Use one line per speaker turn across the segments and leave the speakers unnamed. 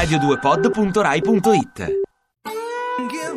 radio2pod.rai.it
Give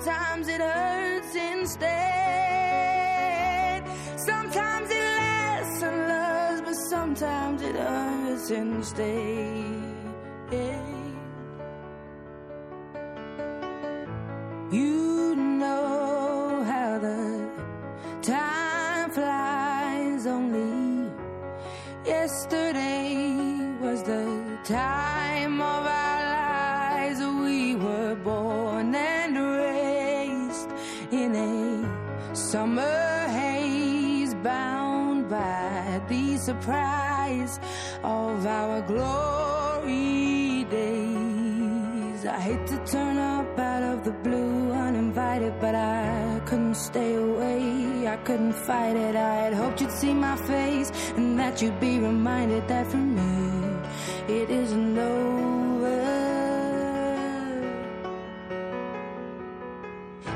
sometimes it hurts instead. Sometimes it lasts and loves, but sometimes it hurts instead. You summer haze, bound by the surprise of our glory days. I hate to turn up out of the blue uninvited, but I couldn't stay away. I couldn't fight it. I had hoped you'd see my face and that you'd be reminded that for me it isn't over.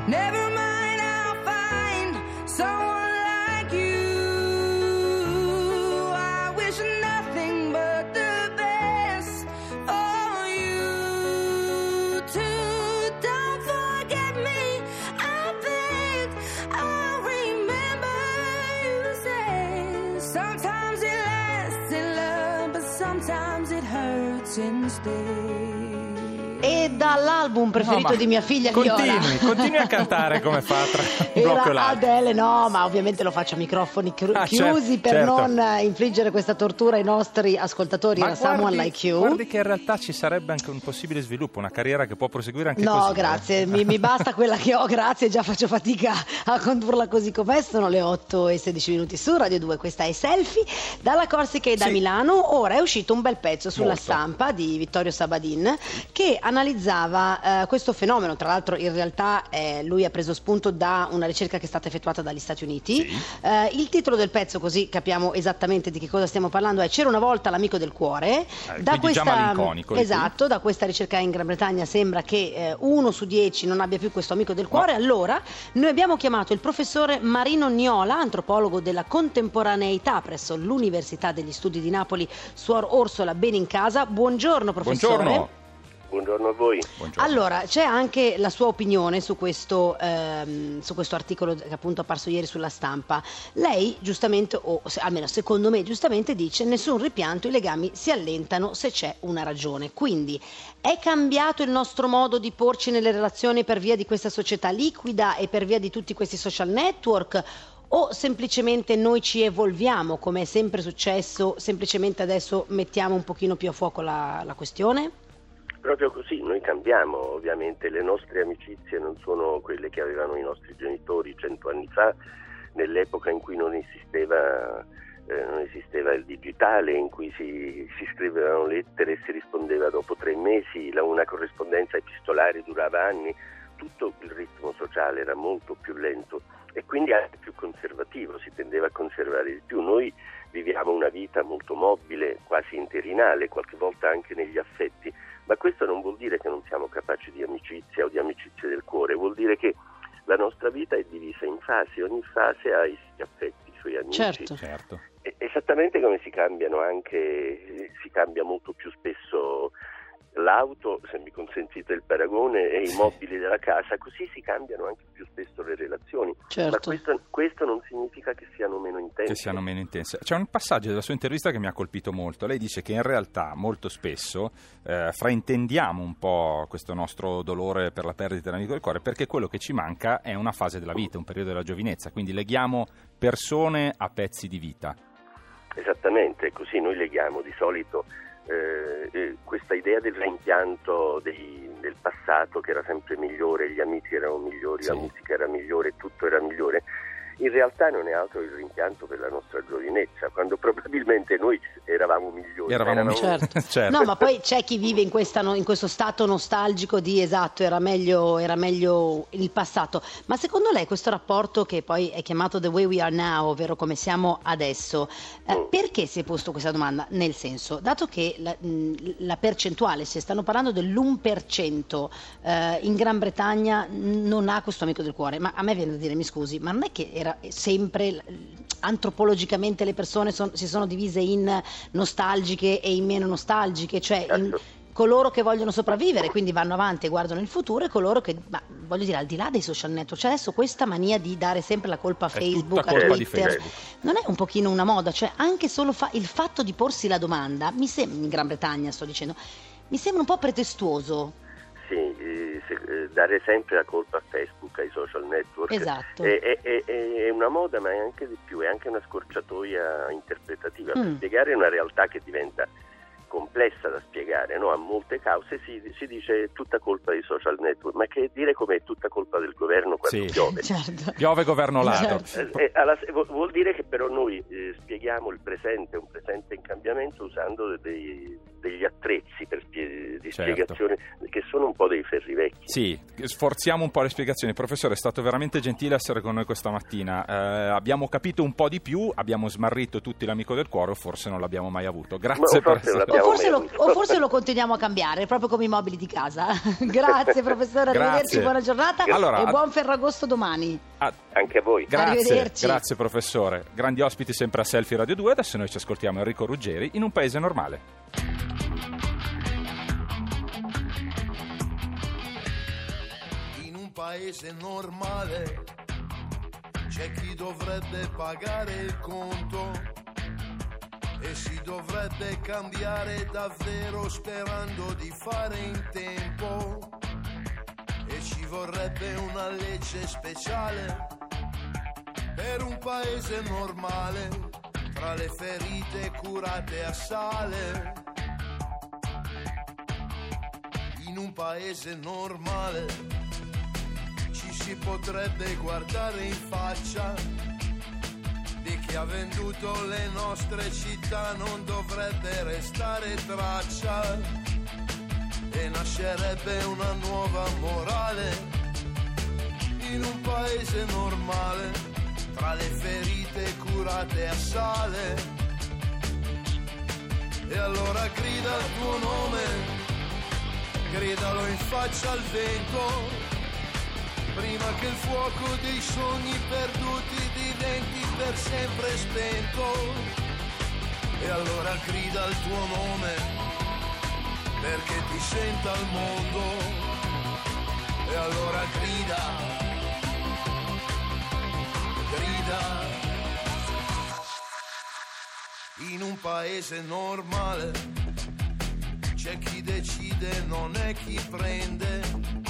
Never hurts instead.
E dall'album preferito
No, ma
di mia figlia Viola.
Continui, continui a cantare come fa tra un blocco e.
Adele, no, ma ovviamente lo faccio a microfoni cru-
Ah,
chiusi
certo,
per
certo.
non eh, infliggere questa tortura ai nostri ascoltatori.
Ma
Era Someone
guardi,
Like You.
guardi che in realtà ci sarebbe anche un possibile sviluppo, una carriera che può proseguire anche
No,
così. eh.
grazie, mi, mi basta quella che ho, grazie, già faccio fatica a condurla così com'è, sono le 8 e 16 minuti su Radio 2, questa è Selfie, dalla Corsica e da
Sì.
Milano, ora è uscito un bel pezzo sulla
Molto.
stampa di Vittorio Sabadin che analizzava eh, questo fenomeno, tra l'altro in realtà eh, lui ha preso spunto da una ricerca che è stata effettuata dagli Stati Uniti,
Sì.
Eh, il titolo del pezzo così capiamo esattamente di che cosa stiamo parlando è C'era una volta l'amico del cuore,
Eh, di più.
esatto, da questa ricerca in Gran Bretagna sembra che eh, uno su dieci non abbia più questo amico del cuore. Allora, noi abbiamo chiamato il professore Marino Gnola, antropologo della contemporaneità presso l'Università degli Studi di Napoli, Suor Orsola Benincasa. Buongiorno, professore.
Buongiorno.
Buongiorno a voi.
Buongiorno.
Allora, c'è anche la sua opinione su questo, ehm, su questo articolo che appunto è apparso ieri sulla stampa. Lei giustamente, o se- almeno secondo me giustamente, dice nessun ripianto, i legami si allentano se c'è una ragione. Quindi è cambiato il nostro modo di porci nelle relazioni per via di questa società liquida e per via di tutti questi social network? O semplicemente noi ci evolviamo, come è sempre successo, semplicemente adesso mettiamo un pochino più a fuoco la, la questione?
Proprio così, noi cambiamo, ovviamente le nostre amicizie non sono quelle che avevano i nostri genitori cento anni fa, nell'epoca in cui non esisteva eh, non esisteva il digitale in cui si, si, scrivevano lettere e si rispondeva dopo tre mesi, la, una corrispondenza epistolare durava anni, tutto il ritmo sociale era molto più lento e quindi anche più conservativo, si tendeva a conservare di più. Noi viviamo una vita molto mobile, quasi interinale, qualche volta anche negli affetti, ma questo non vuol dire che non siamo capaci di amicizia o di amicizia del cuore, vuol dire che la nostra vita è divisa in fasi, ogni fase ha i suoi affetti, i suoi amici.
Certo.
Certo.
Esattamente come si cambiano anche, si cambia molto più spesso l'auto, se mi consentite il paragone, e i mobili della casa, così si cambiano anche più spesso le relazioni.
Certo.
Ma questo, questo non significa che siano meno intense.
che siano meno intense. C'è un passaggio della sua intervista che mi ha colpito molto. Lei dice che in realtà molto spesso eh, fraintendiamo un po' questo nostro dolore per la perdita dell'amico del cuore perché quello che ci manca è una fase della vita, un periodo della giovinezza, quindi leghiamo persone a pezzi di vita.
Esattamente, così noi leghiamo di solito eh, questa idea del rimpianto dei- del passato che era sempre migliore, gli amici erano migliori,
Sì.
la musica era migliore, tutto era migliore. In realtà non è altro il rimpianto per la nostra giovinezza, quando probabilmente noi eravamo migliori.
Eravamo
eravamo-
Certo.
Certo.
No, ma poi c'è chi vive in, questa in questo stato nostalgico di esatto, era meglio, era meglio il passato. Ma secondo lei questo rapporto che poi è chiamato The Way We Are Now, ovvero come siamo adesso, eh,
Mm.
perché si è posto questa domanda? Nel senso, dato che la, mh, la percentuale, se stanno parlando dell'1% eh, in Gran Bretagna non ha questo amico del cuore, ma a me viene da dire, mi scusi, ma non è che era sempre l- antropologicamente le persone son- si sono divise in nostalgiche e in meno nostalgiche, cioè in
Certo.
coloro che vogliono sopravvivere, quindi vanno avanti e guardano il futuro, e coloro che, ma voglio dire, al di là dei social network, c'è adesso questa mania di dare sempre la colpa a Facebook, a Twitter.
Facebook.
Non è un pochino una moda, cioè anche solo fa- il fatto di porsi la domanda, mi sembra, in Gran Bretagna sto dicendo, mi sembra un po' pretestuoso.
Se- eh, dare sempre la colpa a Facebook, ai social network.
Esatto.
È, è- è- è una moda, ma è anche di più, è anche una scorciatoia interpretativa per
Mm.
spiegare una realtà che diventa complessa da spiegare, no? ha molte cause, si, si dice tutta colpa dei social network, ma che dire come è tutta colpa del governo quando
Sì.
piove?
Certo.
Piove governo Lato.
Certo.
Eh, eh, alla- vu- vuol dire che però noi eh, spieghiamo il presente, un presente in cambiamento usando dei- degli attrezzi per spie- di
Certo.
spiegazione che sono un po' dei ferri vecchi.
Sì, sforziamo un po' le spiegazioni. Professore, è stato veramente gentile essere con noi questa mattina. Eh, abbiamo capito un po' di più, abbiamo smarrito tutti l'amico del cuore, o forse non l'abbiamo mai avuto. Grazie
Ma
per
forse
essere
O forse, lo, o forse lo continuiamo a cambiare, proprio come i mobili di casa. Grazie professore,
Grazie.
arrivederci, buona giornata
Allora,
e
a-
buon Ferragosto domani.
Ah,
Anche a voi.
Grazie,
Arrivederci.
grazie professore. Grandi ospiti sempre a Selfie Radio 2. Adesso noi ci ascoltiamo Enrico Ruggeri in un paese normale.
Paese normale. C'è chi dovrebbe pagare il conto e si dovrebbe cambiare davvero sperando di fare in tempo. E ci vorrebbe una legge speciale per un paese normale tra le ferite curate a sale. In un paese normale ci potrebbe guardare in faccia di chi ha venduto le nostre città non dovrebbe restare traccia e nascerebbe una nuova morale in un paese normale tra le ferite curate a sale. E allora grida il tuo nome gridalo in faccia al vento prima che il fuoco dei sogni perduti diventi per sempre spento. E allora grida il tuo nome perché ti senta il mondo. E allora grida grida. In un paese normale c'è chi decide, non è chi prende.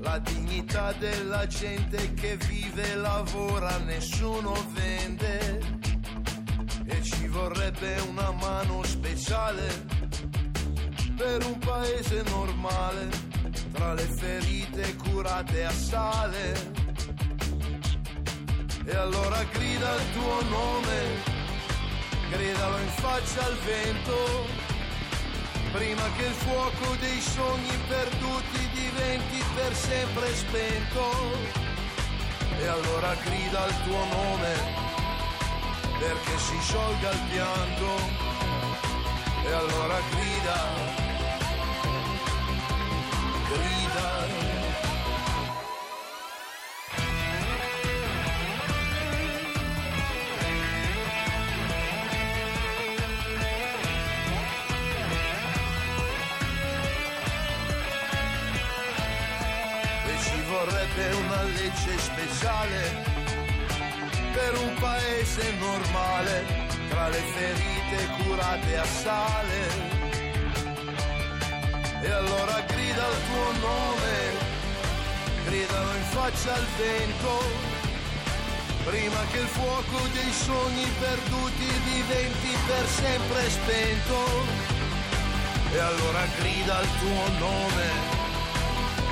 La dignità della gente che vive e lavora nessuno vende. E ci vorrebbe una mano speciale per un paese normale, tra le ferite curate a sale. E allora grida il tuo nome gridalo in faccia al vento, prima che il fuoco dei sogni perduti diventi per sempre spento. E allora grida il tuo nome, perché si sciolga il pianto. E allora grida. Vorrebbe una legge speciale per un paese normale tra le ferite curate a sale. E allora grida il tuo nome, gridalo in faccia al vento, prima che il fuoco dei sogni perduti diventi per sempre spento. E allora grida il tuo nome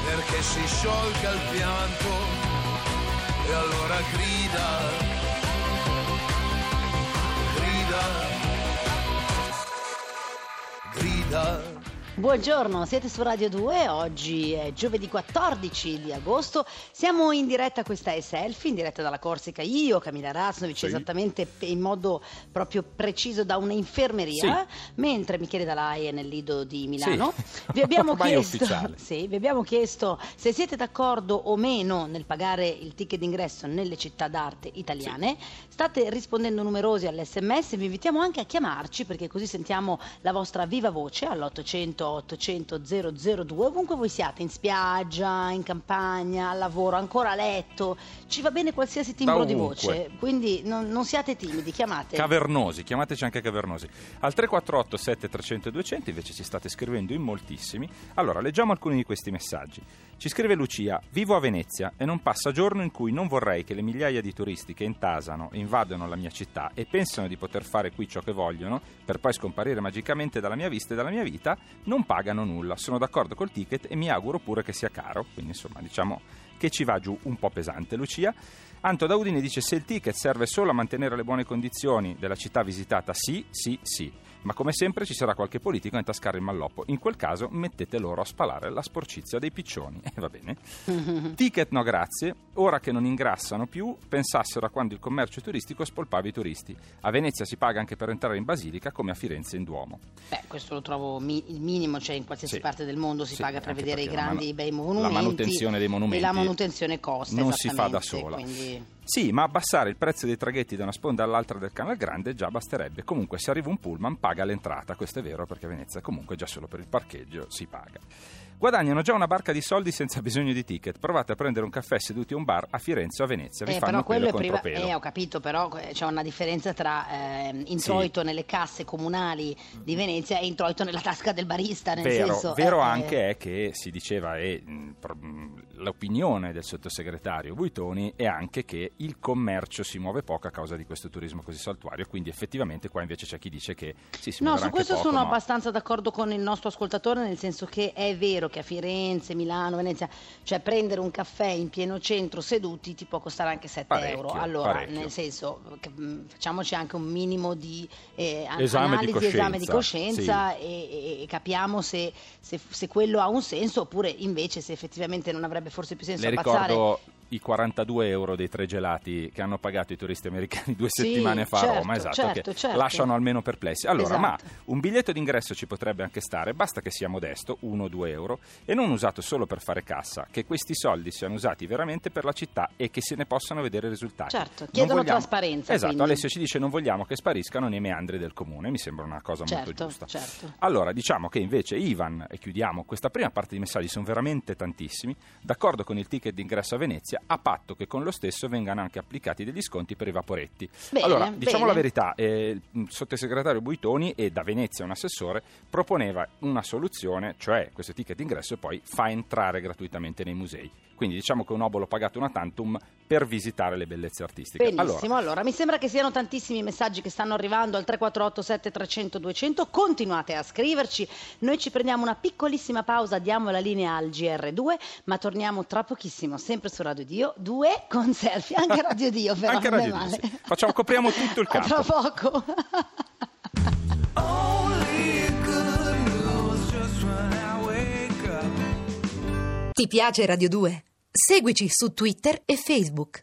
perché si sciolga il pianto e allora grida,
Buongiorno, siete su Radio 2, oggi è giovedì 14 di agosto, siamo in diretta, questa è Selfie, in diretta dalla Corsica, io, Camilla Raznovic,
Sì.
esattamente in modo proprio preciso da un'infermeria, mentre Michele Dalai è nel Lido di Milano.
Sì.
Vi abbiamo chiesto, sì, vi abbiamo chiesto se siete d'accordo o meno nel pagare il ticket d'ingresso nelle città d'arte italiane. State rispondendo numerosi all'SMS, vi invitiamo anche a chiamarci perché così sentiamo la vostra viva voce all'800 800 002 ovunque voi siate, in spiaggia, in campagna, al lavoro, ancora a letto, ci va bene qualsiasi timbro di voce, quindi non, non siate timidi, chiamate.
Cavernosi, chiamateci anche Cavernosi. Al 348 7300 200 invece ci state scrivendo in moltissimi. Allora, leggiamo alcuni di questi messaggi. Ci scrive Lucia: Vivo a Venezia e non passa giorno in cui non vorrei che le migliaia di turisti che intasano invadono la mia città e pensano di poter fare qui ciò che vogliono, per poi scomparire magicamente dalla mia vista e dalla mia vita, non pagano nulla. Sono d'accordo col ticket e mi auguro pure che sia caro. Quindi, insomma, diciamo che ci va giù un po' pesante. Lucia. Anto Daudini dice se il ticket serve solo a mantenere le buone condizioni della città visitata, sì, sì, sì. Ma come sempre ci sarà qualche politico a intascare il malloppo. In quel caso mettete loro a spalare la sporcizia dei piccioni. E va bene. Ticket no grazie. Ora che non ingrassano più, pensassero a quando il commercio turistico spolpava i turisti. A Venezia si paga anche per entrare in basilica come a Firenze in Duomo.
Beh, questo lo trovo mi- il minimo, cioè in qualsiasi
Sì.
parte del mondo si
Sì,
paga per vedere i
la
grandi
manu-
bei
la
monumenti.
manutenzione dei monumenti
E la manutenzione costa.
non si fa da sola.
quindi-
Sì, ma abbassare il prezzo dei traghetti da una sponda all'altra del Canal Grande già basterebbe. Comunque, se arriva un pullman, paga l'entrata. Questo è vero perché a Venezia, comunque, già solo per il parcheggio si paga. Guadagnano già una barca di soldi senza bisogno di ticket. Provate a prendere un caffè seduti a un bar a Firenze o a Venezia. Vi
Eh,
fanno
però quello è priva-
pelo.
eh, ho capito, però eh, c'è una differenza tra eh, introito nelle casse comunali di Venezia e introito nella tasca del barista, nel
Vero,
senso...
vero
eh,
anche è che si diceva, e l'opinione del sottosegretario Buitoni è anche che il commercio si muove poco a causa di questo turismo così saltuario, quindi effettivamente qua invece c'è chi dice che sì, si
No, su questo
poco,
sono
ma-
abbastanza d'accordo con il nostro ascoltatore, nel senso che è vero che a Firenze, Milano, Venezia, cioè prendere un caffè in pieno centro seduti ti può costare anche 7
Parecchio,
euro. Allora,
parecchio.
nel senso, mh, facciamoci anche un minimo di eh,
Esame di
analisi, esame di
coscienza,
coscienza e, e- e capiamo se, se- se quello ha un senso oppure invece se effettivamente non avrebbe forse più senso
Le ricordo i 42 euro dei tre gelati che hanno pagato i turisti americani due
Sì,
settimane fa a
certo,
Roma, esatto,
certo,
che
certo.
lasciano almeno perplessi. Allora, ma
Esatto.
un biglietto d'ingresso ci potrebbe anche stare, basta che sia modesto, 1-2 euro, e non usato solo per fare cassa, che questi soldi siano usati veramente per la città e che se ne possano vedere risultati.
Certo, chiedono trasparenza,
Esatto,
quindi.
Alessio ci dice non vogliamo che spariscano nei meandri del comune, mi sembra una cosa molto
Certo,
giusta.
certo.
Allora, diciamo che invece Ivan, e chiudiamo questa prima parte di messaggi, sono veramente tantissimi, d'accordo con il ticket d'ingresso a Venezia, a patto che con lo stesso vengano anche applicati degli sconti per i vaporetti.
Bene,
allora, diciamo
bene.
la verità, eh, il sottosegretario Buitoni e da Venezia un assessore proponeva una soluzione, cioè questo ticket d'ingresso poi fa entrare gratuitamente nei musei. Quindi diciamo che un obolo pagato una tantum per visitare le bellezze artistiche.
Benissimo, allora. mi sembra che siano tantissimi i messaggi che stanno arrivando al 348 7300 200, continuate a scriverci, noi ci prendiamo una piccolissima pausa, diamo la linea al GR2, ma torniamo tra pochissimo, sempre su Radio 2 Radio 2 con selfie, anche Radio Dio però
Anche Radio Dio, sì. Facciamo- copriamo tutto il
A Tra
campo.
poco.
Ti piace Radio 2? Seguici su Twitter e Facebook.